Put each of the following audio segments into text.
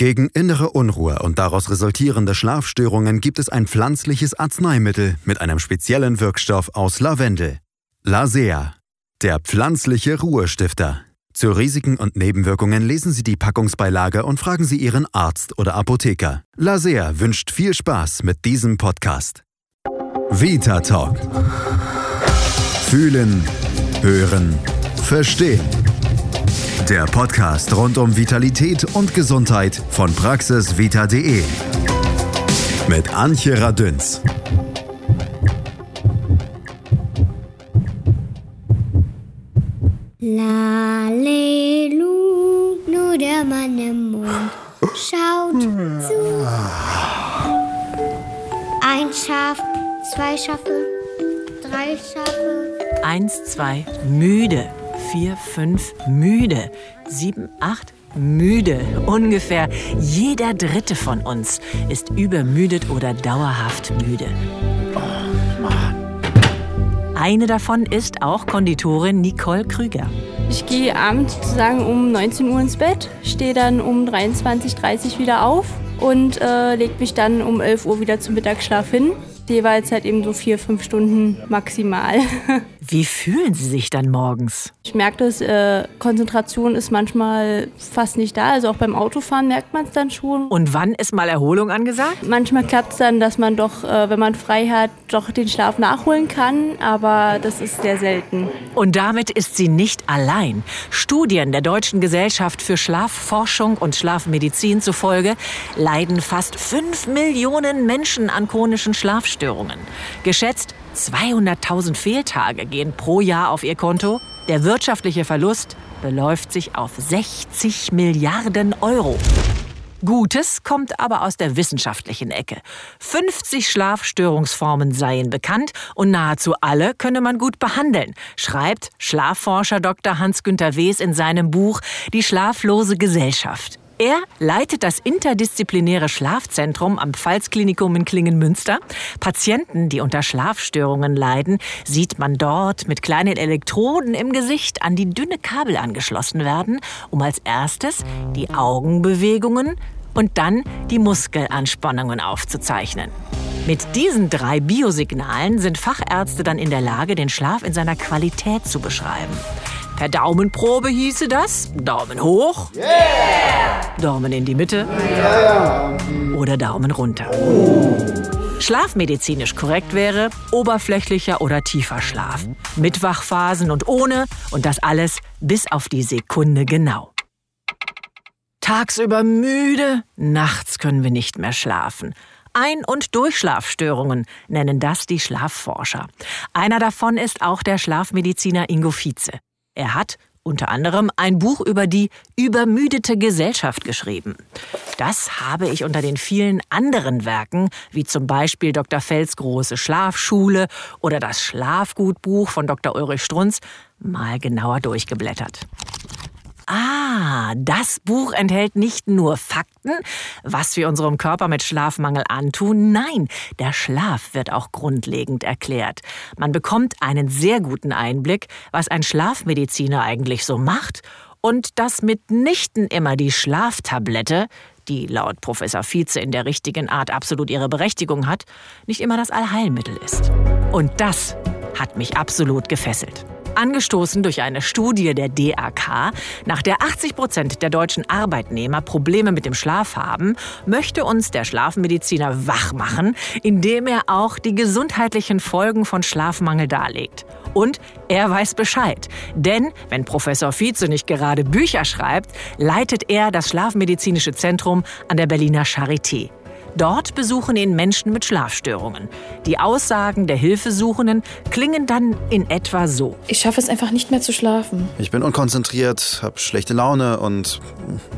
Gegen innere Unruhe und daraus resultierende Schlafstörungen gibt es ein pflanzliches Arzneimittel mit einem speziellen Wirkstoff aus Lavendel. Lasea, der pflanzliche Ruhestifter. Zu Risiken und Nebenwirkungen lesen Sie die Packungsbeilage und fragen Sie Ihren Arzt oder Apotheker. Lasea wünscht viel Spaß mit diesem Podcast. Vita Talk. Fühlen, hören, verstehen. Der Podcast rund um Vitalität und Gesundheit von praxisvita.de. Mit Antje Radünz. Lalelu, nur der Mann im Mond schaut zu. Ein Schaf, zwei Schafe, drei Schafe. Eins, zwei, müde. Vier, fünf, müde. Sieben, acht, müde. Ungefähr jeder dritte von uns ist übermüdet oder dauerhaft müde. Eine davon ist auch Konditorin Nicole Krüger. Ich gehe abends sozusagen um 19 Uhr ins Bett, stehe dann um 23.30 Uhr wieder auf und äh, lege mich dann um 11 Uhr wieder zum Mittagsschlaf hin. Jeweils halt eben so vier, fünf Stunden maximal. Wie fühlen Sie sich dann morgens? Ich merke, dass äh, Konzentration ist manchmal fast nicht da. Also auch beim Autofahren merkt man es dann schon. Und wann ist mal Erholung angesagt? Manchmal klappt es dann, dass man doch, äh, wenn man frei hat, doch den Schlaf nachholen kann. Aber das ist sehr selten. Und damit ist sie nicht allein. Studien der Deutschen Gesellschaft für Schlafforschung und Schlafmedizin zufolge leiden fast fünf Millionen Menschen an chronischen Schlafstörungen. Geschätzt 200.000 Fehltage gehen pro Jahr auf ihr Konto. Der wirtschaftliche Verlust beläuft sich auf 60 Milliarden Euro. Gutes kommt aber aus der wissenschaftlichen Ecke. 50 Schlafstörungsformen seien bekannt und nahezu alle könne man gut behandeln, schreibt Schlafforscher Dr. Hans-Günter Wes in seinem Buch Die schlaflose Gesellschaft. Er leitet das interdisziplinäre Schlafzentrum am Pfalzklinikum in Klingenmünster. Patienten, die unter Schlafstörungen leiden, sieht man dort mit kleinen Elektroden im Gesicht an die dünne Kabel angeschlossen werden, um als erstes die Augenbewegungen und dann die Muskelanspannungen aufzuzeichnen. Mit diesen drei Biosignalen sind Fachärzte dann in der Lage, den Schlaf in seiner Qualität zu beschreiben. Per Daumenprobe hieße das Daumen hoch, yeah! Daumen in die Mitte yeah! oder Daumen runter. Schlafmedizinisch korrekt wäre oberflächlicher oder tiefer Schlaf. Mit Wachphasen und ohne und das alles bis auf die Sekunde genau. Tagsüber müde, nachts können wir nicht mehr schlafen. Ein- und Durchschlafstörungen nennen das die Schlafforscher. Einer davon ist auch der Schlafmediziner Ingo Vize. Er hat unter anderem ein Buch über die übermüdete Gesellschaft geschrieben. Das habe ich unter den vielen anderen Werken, wie zum Beispiel Dr. Fells große Schlafschule oder das Schlafgutbuch von Dr. Ulrich Strunz, mal genauer durchgeblättert. Ah, das Buch enthält nicht nur Fakten, was wir unserem Körper mit Schlafmangel antun, nein, der Schlaf wird auch grundlegend erklärt. Man bekommt einen sehr guten Einblick, was ein Schlafmediziner eigentlich so macht und dass mitnichten immer die Schlaftablette, die laut Professor Vize in der richtigen Art absolut ihre Berechtigung hat, nicht immer das Allheilmittel ist. Und das hat mich absolut gefesselt. Angestoßen durch eine Studie der DAK, nach der 80 Prozent der deutschen Arbeitnehmer Probleme mit dem Schlaf haben, möchte uns der Schlafmediziner wach machen, indem er auch die gesundheitlichen Folgen von Schlafmangel darlegt. Und er weiß Bescheid. Denn wenn Professor Vize nicht gerade Bücher schreibt, leitet er das Schlafmedizinische Zentrum an der Berliner Charité. Dort besuchen ihn Menschen mit Schlafstörungen. Die Aussagen der Hilfesuchenden klingen dann in etwa so. Ich schaffe es einfach nicht mehr zu schlafen. Ich bin unkonzentriert, habe schlechte Laune und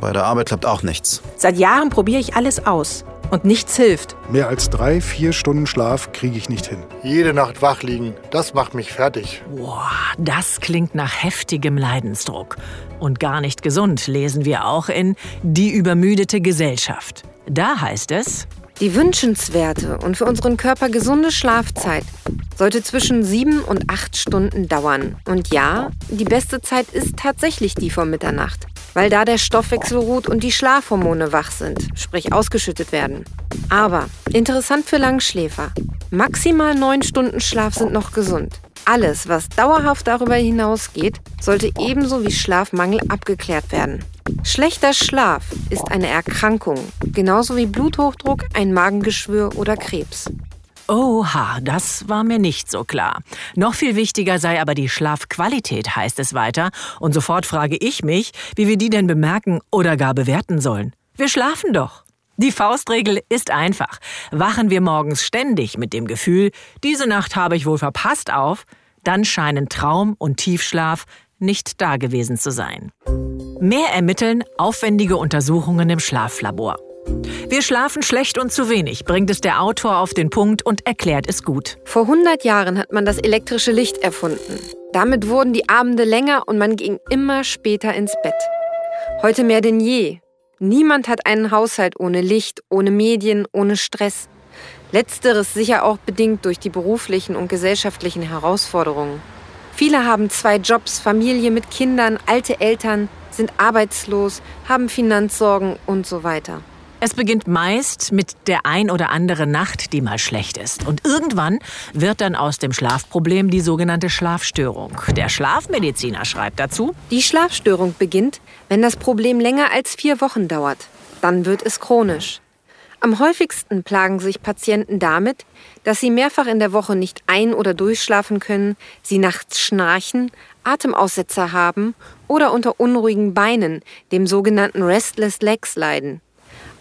bei der Arbeit klappt auch nichts. Seit Jahren probiere ich alles aus. Und nichts hilft. Mehr als drei, vier Stunden Schlaf kriege ich nicht hin. Jede Nacht wach liegen, das macht mich fertig. Boah, das klingt nach heftigem Leidensdruck. Und gar nicht gesund, lesen wir auch in Die übermüdete Gesellschaft. Da heißt es, Die wünschenswerte und für unseren Körper gesunde Schlafzeit sollte zwischen sieben und acht Stunden dauern. Und ja, die beste Zeit ist tatsächlich die vor Mitternacht, weil da der Stoffwechsel ruht und die Schlafhormone wach sind, sprich ausgeschüttet werden. Aber interessant für Langschläfer, maximal neun Stunden Schlaf sind noch gesund. Alles, was dauerhaft darüber hinausgeht, sollte ebenso wie Schlafmangel abgeklärt werden. Schlechter Schlaf ist eine Erkrankung, genauso wie Bluthochdruck, ein Magengeschwür oder Krebs. Oha, das war mir nicht so klar. Noch viel wichtiger sei aber die Schlafqualität, heißt es weiter. Und sofort frage ich mich, wie wir die denn bemerken oder gar bewerten sollen. Wir schlafen doch. Die Faustregel ist einfach. Wachen wir morgens ständig mit dem Gefühl, diese Nacht habe ich wohl verpasst auf, dann scheinen Traum und Tiefschlaf nicht da gewesen zu sein. Mehr ermitteln aufwendige Untersuchungen im Schlaflabor. Wir schlafen schlecht und zu wenig, bringt es der Autor auf den Punkt und erklärt es gut. Vor 100 Jahren hat man das elektrische Licht erfunden. Damit wurden die Abende länger und man ging immer später ins Bett. Heute mehr denn je. Niemand hat einen Haushalt ohne Licht, ohne Medien, ohne Stress. Letzteres sicher auch bedingt durch die beruflichen und gesellschaftlichen Herausforderungen. Viele haben zwei Jobs, Familie mit Kindern, alte Eltern, sind arbeitslos, haben Finanzsorgen und so weiter. Es beginnt meist mit der ein oder andere Nacht, die mal schlecht ist. Und irgendwann wird dann aus dem Schlafproblem die sogenannte Schlafstörung. Der Schlafmediziner schreibt dazu, Die Schlafstörung beginnt, wenn das Problem länger als vier Wochen dauert. Dann wird es chronisch. Am häufigsten plagen sich Patienten damit, dass sie mehrfach in der Woche nicht ein- oder durchschlafen können, sie nachts schnarchen, Atemaussetzer haben oder unter unruhigen Beinen, dem sogenannten Restless Legs leiden.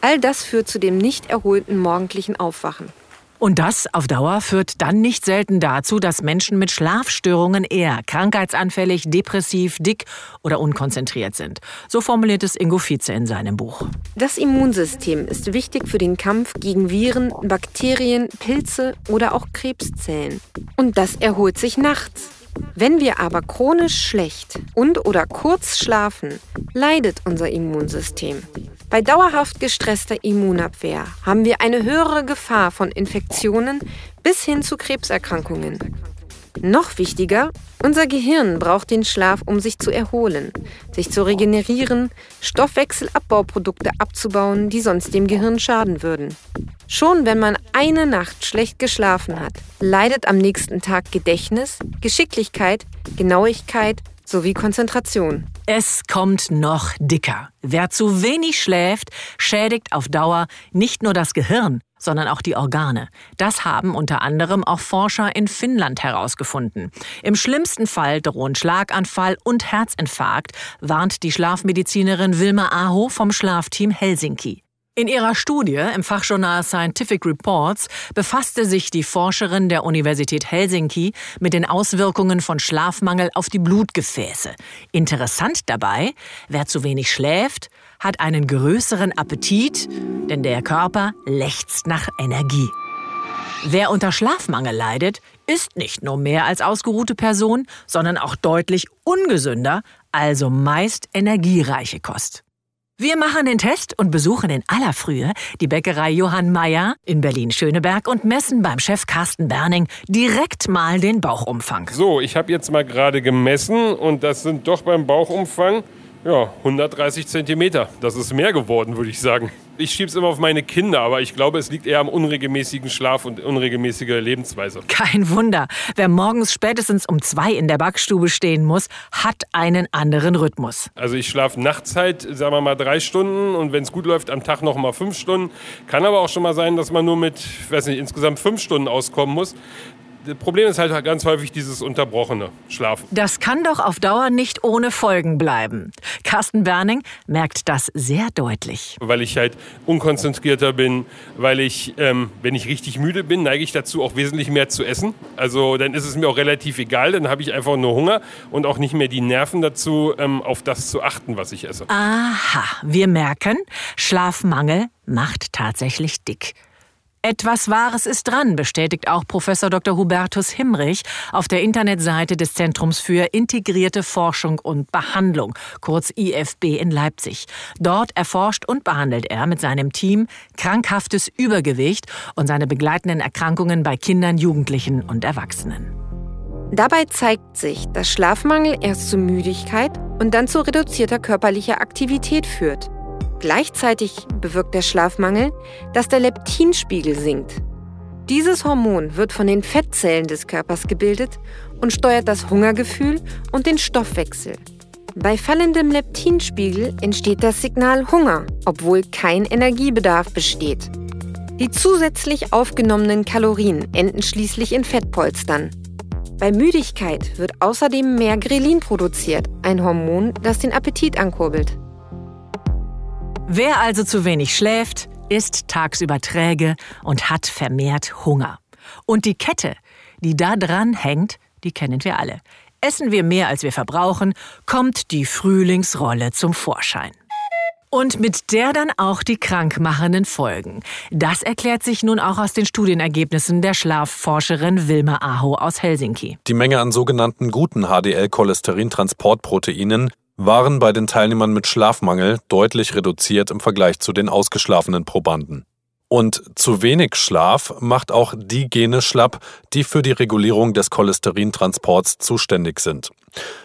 All das führt zu dem nicht erholten morgendlichen Aufwachen. Und das auf Dauer führt dann nicht selten dazu, dass Menschen mit Schlafstörungen eher krankheitsanfällig, depressiv, dick oder unkonzentriert sind. So formuliert es Ingo Vize in seinem Buch. Das Immunsystem ist wichtig für den Kampf gegen Viren, Bakterien, Pilze oder auch Krebszellen. Und das erholt sich nachts. Wenn wir aber chronisch schlecht und oder kurz schlafen, leidet unser Immunsystem. Bei dauerhaft gestresster Immunabwehr haben wir eine höhere Gefahr von Infektionen bis hin zu Krebserkrankungen. Noch wichtiger, unser Gehirn braucht den Schlaf, um sich zu erholen, sich zu regenerieren, Stoffwechselabbauprodukte abzubauen, die sonst dem Gehirn schaden würden. Schon wenn man eine Nacht schlecht geschlafen hat, leidet am nächsten Tag Gedächtnis, Geschicklichkeit, Genauigkeit sowie Konzentration. Es kommt noch dicker. Wer zu wenig schläft, schädigt auf Dauer nicht nur das Gehirn, sondern auch die Organe. Das haben unter anderem auch Forscher in Finnland herausgefunden. Im schlimmsten Fall drohen Schlaganfall und Herzinfarkt, warnt die Schlafmedizinerin Wilma Aho vom Schlafteam Helsinki. In ihrer Studie im Fachjournal Scientific Reports befasste sich die Forscherin der Universität Helsinki mit den Auswirkungen von Schlafmangel auf die Blutgefäße. Interessant dabei, wer zu wenig schläft, hat einen größeren Appetit, denn der Körper lechzt nach Energie. Wer unter Schlafmangel leidet, ist nicht nur mehr als ausgeruhte Person, sondern auch deutlich ungesünder, also meist energiereiche Kost. Wir machen den Test und besuchen in aller Frühe die Bäckerei Johann Meyer in Berlin-Schöneberg und messen beim Chef Carsten Berning direkt mal den Bauchumfang. So, ich habe jetzt mal gerade gemessen und das sind doch beim Bauchumfang ja, 130 Zentimeter. Das ist mehr geworden, würde ich sagen. Ich schiebe es immer auf meine Kinder, aber ich glaube, es liegt eher am unregelmäßigen Schlaf und unregelmäßiger Lebensweise. Kein Wunder. Wer morgens spätestens um zwei in der Backstube stehen muss, hat einen anderen Rhythmus. Also ich schlafe nachts halt, sagen wir mal, drei Stunden und wenn es gut läuft, am Tag noch mal fünf Stunden. Kann aber auch schon mal sein, dass man nur mit, weiß nicht, insgesamt fünf Stunden auskommen muss. Das Problem ist halt ganz häufig dieses unterbrochene Schlafen. Das kann doch auf Dauer nicht ohne Folgen bleiben. Carsten Berning merkt das sehr deutlich. Weil ich halt unkonzentrierter bin, weil ich, ähm, wenn ich richtig müde bin, neige ich dazu, auch wesentlich mehr zu essen. Also dann ist es mir auch relativ egal, dann habe ich einfach nur Hunger und auch nicht mehr die Nerven dazu, ähm, auf das zu achten, was ich esse. Aha, wir merken, Schlafmangel macht tatsächlich dick. Etwas Wahres ist dran, bestätigt auch Professor Dr. Hubertus Himmrich auf der Internetseite des Zentrums für integrierte Forschung und Behandlung, kurz IFB in Leipzig. Dort erforscht und behandelt er mit seinem Team krankhaftes Übergewicht und seine begleitenden Erkrankungen bei Kindern, Jugendlichen und Erwachsenen. Dabei zeigt sich, dass Schlafmangel erst zu Müdigkeit und dann zu reduzierter körperlicher Aktivität führt. Gleichzeitig bewirkt der Schlafmangel, dass der Leptinspiegel sinkt. Dieses Hormon wird von den Fettzellen des Körpers gebildet und steuert das Hungergefühl und den Stoffwechsel. Bei fallendem Leptinspiegel entsteht das Signal Hunger, obwohl kein Energiebedarf besteht. Die zusätzlich aufgenommenen Kalorien enden schließlich in Fettpolstern. Bei Müdigkeit wird außerdem mehr Grelin produziert, ein Hormon, das den Appetit ankurbelt. Wer also zu wenig schläft, ist tagsüber träge und hat vermehrt Hunger. Und die Kette, die da dran hängt, die kennen wir alle. Essen wir mehr, als wir verbrauchen, kommt die Frühlingsrolle zum Vorschein. Und mit der dann auch die krankmachenden Folgen. Das erklärt sich nun auch aus den Studienergebnissen der Schlafforscherin Wilma Aho aus Helsinki. Die Menge an sogenannten guten HDL-Cholesterin-Transportproteinen waren bei den Teilnehmern mit Schlafmangel deutlich reduziert im Vergleich zu den ausgeschlafenen Probanden. Und zu wenig Schlaf macht auch die Gene schlapp, die für die Regulierung des Cholesterintransports zuständig sind.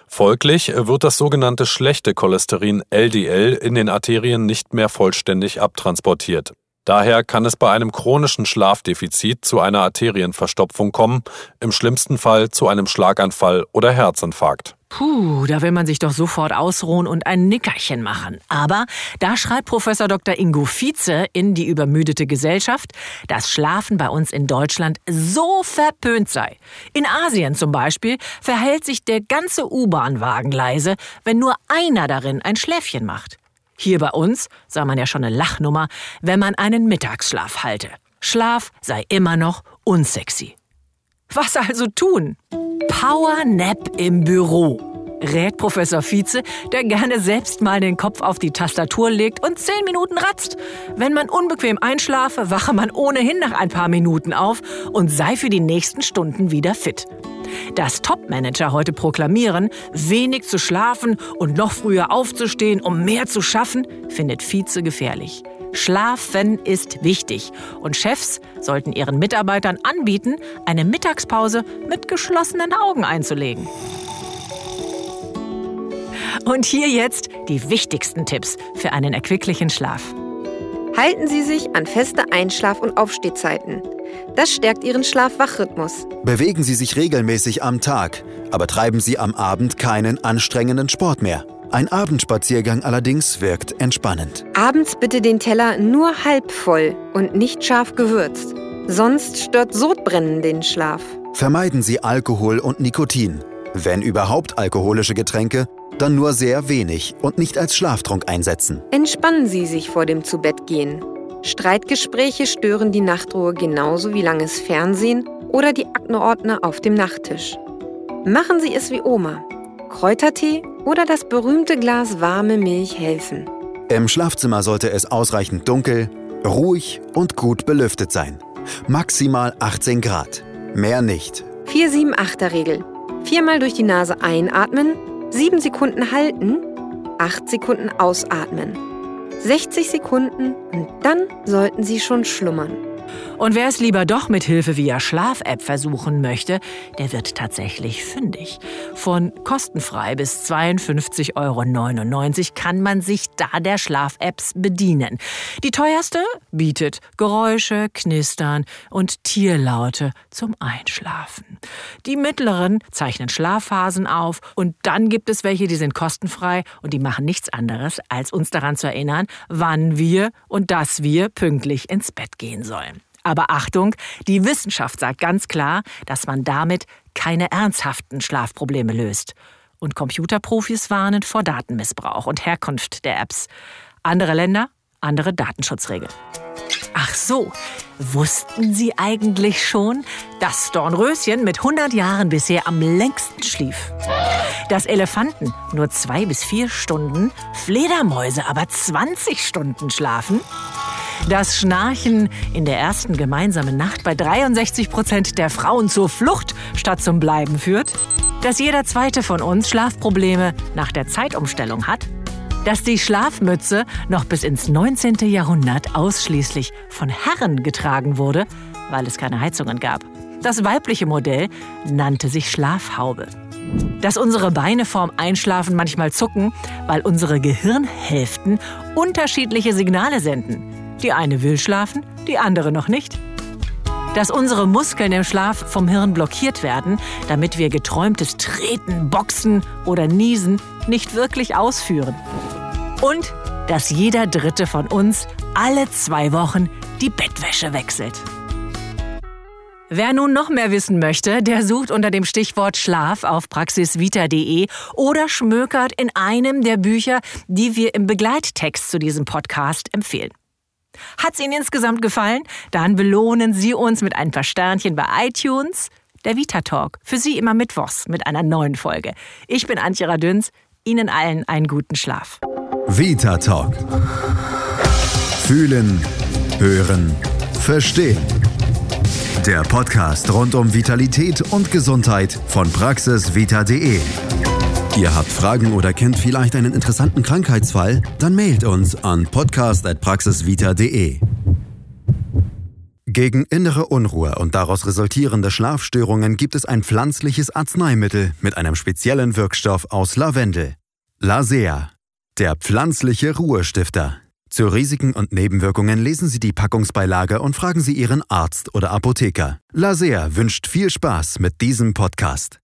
Folglich wird das sogenannte schlechte Cholesterin LDL in den Arterien nicht mehr vollständig abtransportiert. Daher kann es bei einem chronischen Schlafdefizit zu einer Arterienverstopfung kommen, im schlimmsten Fall zu einem Schlaganfall oder Herzinfarkt. Puh, da will man sich doch sofort ausruhen und ein Nickerchen machen. Aber da schreibt Professor Dr. Ingo Vize in die übermüdete Gesellschaft, dass Schlafen bei uns in Deutschland so verpönt sei. In Asien zum Beispiel verhält sich der ganze U-Bahn-Wagen leise, wenn nur einer darin ein Schläfchen macht. Hier bei uns sei man ja schon eine Lachnummer, wenn man einen Mittagsschlaf halte. Schlaf sei immer noch unsexy. Was also tun? Power Nap im Büro rät Professor Vize, der gerne selbst mal den Kopf auf die Tastatur legt und zehn Minuten ratzt. Wenn man unbequem einschlafe, wache man ohnehin nach ein paar Minuten auf und sei für die nächsten Stunden wieder fit. Dass Topmanager heute proklamieren, wenig zu schlafen und noch früher aufzustehen, um mehr zu schaffen, findet Vize gefährlich. Schlafen ist wichtig und Chefs sollten ihren Mitarbeitern anbieten, eine Mittagspause mit geschlossenen Augen einzulegen. Und hier jetzt die wichtigsten Tipps für einen erquicklichen Schlaf. Halten Sie sich an feste Einschlaf- und Aufstehzeiten. Das stärkt Ihren Schlaf-Wach-Rhythmus. Bewegen Sie sich regelmäßig am Tag, aber treiben Sie am Abend keinen anstrengenden Sport mehr. Ein Abendspaziergang allerdings wirkt entspannend. Abends bitte den Teller nur halb voll und nicht scharf gewürzt. Sonst stört Sodbrennen den Schlaf. Vermeiden Sie Alkohol und Nikotin. Wenn überhaupt alkoholische Getränke, dann nur sehr wenig und nicht als Schlaftrunk einsetzen. Entspannen Sie sich vor dem Zubettgehen. Streitgespräche stören die Nachtruhe genauso wie langes Fernsehen oder die Aktenordner auf dem Nachttisch. Machen Sie es wie Oma. Kräutertee oder das berühmte Glas warme Milch helfen. Im Schlafzimmer sollte es ausreichend dunkel, ruhig und gut belüftet sein. Maximal 18 Grad. Mehr nicht. 4-7-8er-Regel. Viermal durch die Nase einatmen, 7 Sekunden halten, 8 Sekunden ausatmen. 60 Sekunden und dann sollten Sie schon schlummern. Und wer es lieber doch mit Hilfe via Schlaf-App versuchen möchte, der wird tatsächlich fündig. Von kostenfrei bis 52,99 Euro kann man sich da der Schlaf-Apps bedienen. Die teuerste bietet Geräusche, Knistern und Tierlaute zum Einschlafen. Die mittleren zeichnen Schlafphasen auf und dann gibt es welche, die sind kostenfrei und die machen nichts anderes, als uns daran zu erinnern, wann wir und dass wir pünktlich ins Bett gehen sollen. Aber Achtung, die Wissenschaft sagt ganz klar, dass man damit keine ernsthaften Schlafprobleme löst. Und Computerprofis warnen vor Datenmissbrauch und Herkunft der Apps. Andere Länder, andere Datenschutzregeln. Ach so, wussten Sie eigentlich schon, dass Dornröschen mit 100 Jahren bisher am längsten schlief? Dass Elefanten nur zwei bis vier Stunden, Fledermäuse aber 20 Stunden schlafen? Dass Schnarchen in der ersten gemeinsamen Nacht bei 63 Prozent der Frauen zur Flucht statt zum Bleiben führt, dass jeder zweite von uns Schlafprobleme nach der Zeitumstellung hat, dass die Schlafmütze noch bis ins 19. Jahrhundert ausschließlich von Herren getragen wurde, weil es keine Heizungen gab. Das weibliche Modell nannte sich Schlafhaube. Dass unsere Beine vorm Einschlafen manchmal zucken, weil unsere Gehirnhälften unterschiedliche Signale senden. Die eine will schlafen, die andere noch nicht. Dass unsere Muskeln im Schlaf vom Hirn blockiert werden, damit wir geträumtes Treten, Boxen oder Niesen nicht wirklich ausführen. Und dass jeder Dritte von uns alle zwei Wochen die Bettwäsche wechselt. Wer nun noch mehr wissen möchte, der sucht unter dem Stichwort Schlaf auf praxisvita.de oder schmökert in einem der Bücher, die wir im Begleittext zu diesem Podcast empfehlen. Hat's Ihnen insgesamt gefallen? Dann belohnen Sie uns mit ein paar Sternchen bei iTunes. Der Vita Talk, für Sie immer Mittwochs mit einer neuen Folge. Ich bin Antje Radüns, Ihnen allen einen guten Schlaf. Vita Talk. Fühlen, hören, verstehen. Der Podcast rund um Vitalität und Gesundheit von praxisvita.de. Ihr habt Fragen oder kennt vielleicht einen interessanten Krankheitsfall? Dann mailt uns an podcast.praxisvita.de. Gegen innere Unruhe und daraus resultierende Schlafstörungen gibt es ein pflanzliches Arzneimittel mit einem speziellen Wirkstoff aus Lavendel. Lasea, der pflanzliche Ruhestifter. Zu Risiken und Nebenwirkungen lesen Sie die Packungsbeilage und fragen Sie Ihren Arzt oder Apotheker. Lasea wünscht viel Spaß mit diesem Podcast.